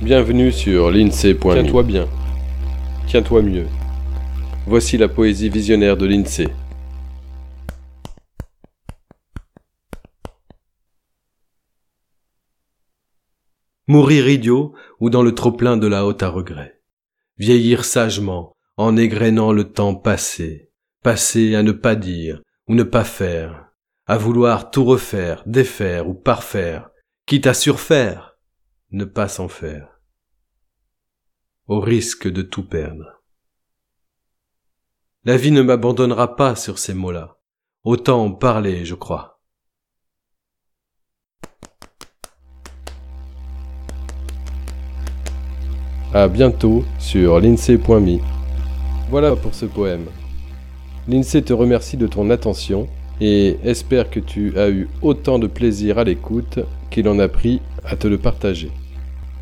Bienvenue sur l'INSEE.me. Tiens-toi bien. Tiens-toi mieux. Voici la poésie visionnaire de l'INSEE. Mourir idiot ou dans le trop-plein de la haute à regret. Vieillir sagement en égrénant le temps passé. Passer à ne pas dire ou ne pas faire. À vouloir tout refaire, défaire ou parfaire. Quitte à surfaire ne pas s'en faire, au risque de tout perdre. La vie ne m'abandonnera pas sur ces mots-là. Autant en parler, je crois. À bientôt sur l'INSEE.me. Voilà pour ce poème. L'INSEE te remercie de ton attention et espère que tu as eu autant de plaisir à l'écoute qu'il en a pris à te le partager.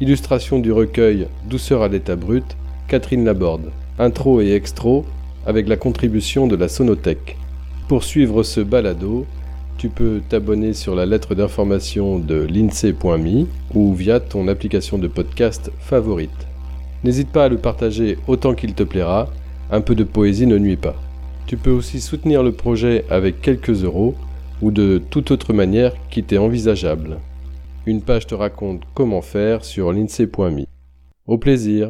Illustration du recueil Douceur à l'état brut, Catherine Laborde. Intro et extro avec la contribution de la Sonothèque. Pour suivre ce balado, tu peux t'abonner sur la lettre d'information de l'INSEE.me ou via ton application de podcast favorite. N'hésite pas à le partager autant qu'il te plaira, un peu de poésie ne nuit pas. Tu peux aussi soutenir le projet avec quelques euros ou de toute autre manière qui t'est envisageable. Une page te raconte comment faire sur l'INSEE.me. Au plaisir